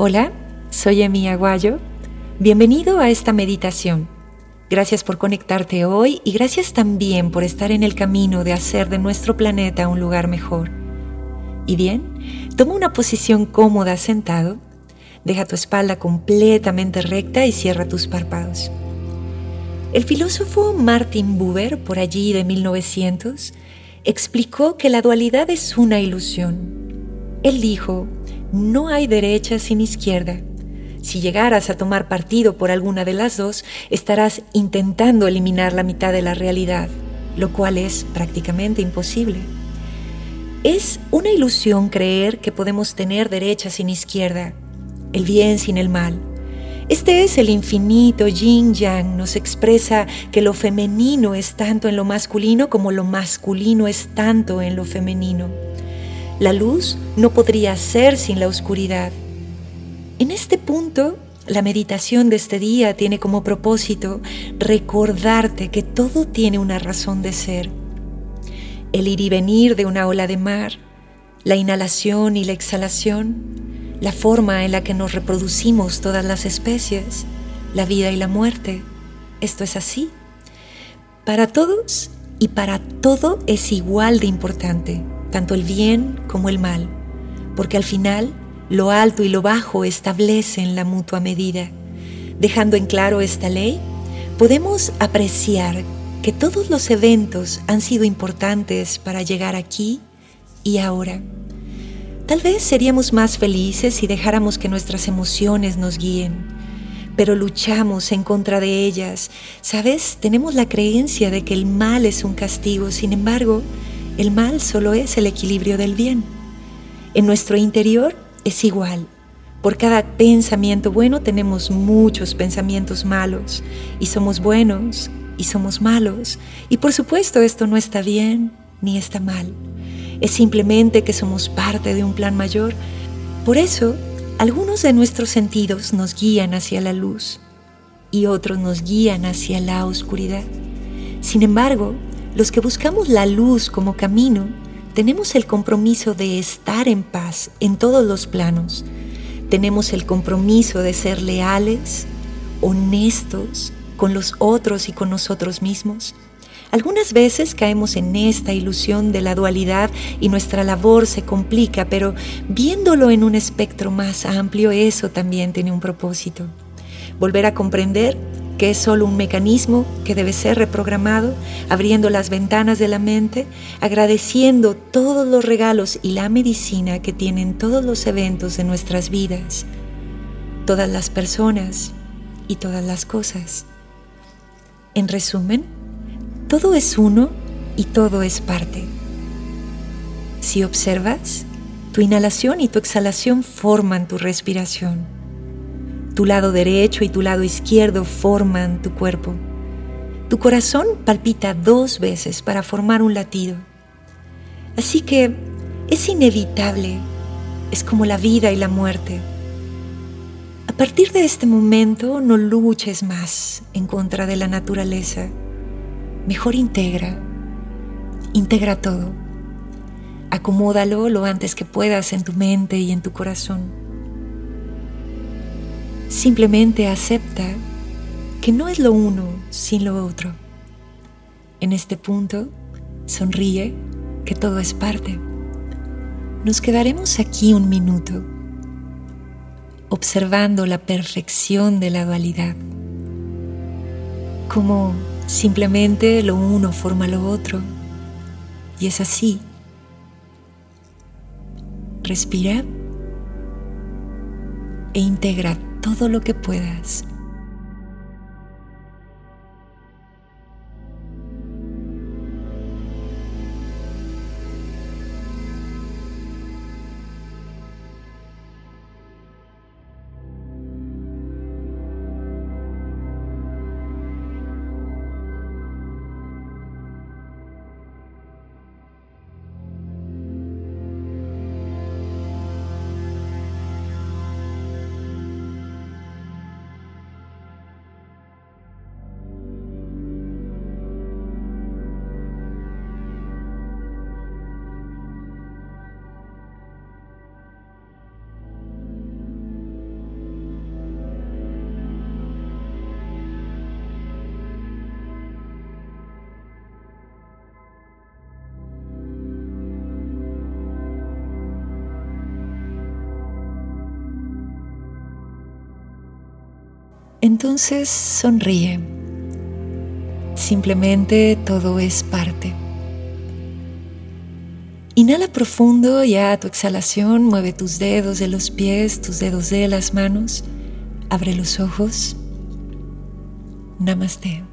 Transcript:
Hola, soy Emi Aguayo. Bienvenido a esta meditación. Gracias por conectarte hoy y gracias también por estar en el camino de hacer de nuestro planeta un lugar mejor. Y bien, toma una posición cómoda sentado, deja tu espalda completamente recta y cierra tus párpados. El filósofo Martin Buber, por allí de 1900, explicó que la dualidad es una ilusión. Él dijo, no hay derecha sin izquierda. Si llegaras a tomar partido por alguna de las dos, estarás intentando eliminar la mitad de la realidad, lo cual es prácticamente imposible. Es una ilusión creer que podemos tener derecha sin izquierda, el bien sin el mal. Este es el infinito yin yang, nos expresa que lo femenino es tanto en lo masculino como lo masculino es tanto en lo femenino. La luz no podría ser sin la oscuridad. En este punto, la meditación de este día tiene como propósito recordarte que todo tiene una razón de ser. El ir y venir de una ola de mar, la inhalación y la exhalación, la forma en la que nos reproducimos todas las especies, la vida y la muerte. Esto es así. Para todos y para todo es igual de importante tanto el bien como el mal, porque al final lo alto y lo bajo establecen la mutua medida. Dejando en claro esta ley, podemos apreciar que todos los eventos han sido importantes para llegar aquí y ahora. Tal vez seríamos más felices si dejáramos que nuestras emociones nos guíen, pero luchamos en contra de ellas. ¿Sabes? Tenemos la creencia de que el mal es un castigo, sin embargo, el mal solo es el equilibrio del bien. En nuestro interior es igual. Por cada pensamiento bueno tenemos muchos pensamientos malos y somos buenos y somos malos. Y por supuesto esto no está bien ni está mal. Es simplemente que somos parte de un plan mayor. Por eso, algunos de nuestros sentidos nos guían hacia la luz y otros nos guían hacia la oscuridad. Sin embargo, los que buscamos la luz como camino, tenemos el compromiso de estar en paz en todos los planos. Tenemos el compromiso de ser leales, honestos con los otros y con nosotros mismos. Algunas veces caemos en esta ilusión de la dualidad y nuestra labor se complica, pero viéndolo en un espectro más amplio, eso también tiene un propósito. Volver a comprender que es solo un mecanismo que debe ser reprogramado, abriendo las ventanas de la mente, agradeciendo todos los regalos y la medicina que tienen todos los eventos de nuestras vidas, todas las personas y todas las cosas. En resumen, todo es uno y todo es parte. Si observas, tu inhalación y tu exhalación forman tu respiración tu lado derecho y tu lado izquierdo forman tu cuerpo. Tu corazón palpita dos veces para formar un latido. Así que es inevitable, es como la vida y la muerte. A partir de este momento no luches más en contra de la naturaleza. Mejor integra, integra todo. Acomódalo lo antes que puedas en tu mente y en tu corazón. Simplemente acepta que no es lo uno sin lo otro. En este punto, sonríe que todo es parte. Nos quedaremos aquí un minuto observando la perfección de la dualidad, como simplemente lo uno forma lo otro, y es así. Respira e integra todo lo que puedas. Entonces sonríe. Simplemente todo es parte. Inhala profundo y a tu exhalación mueve tus dedos de los pies, tus dedos de las manos. Abre los ojos. Namaste.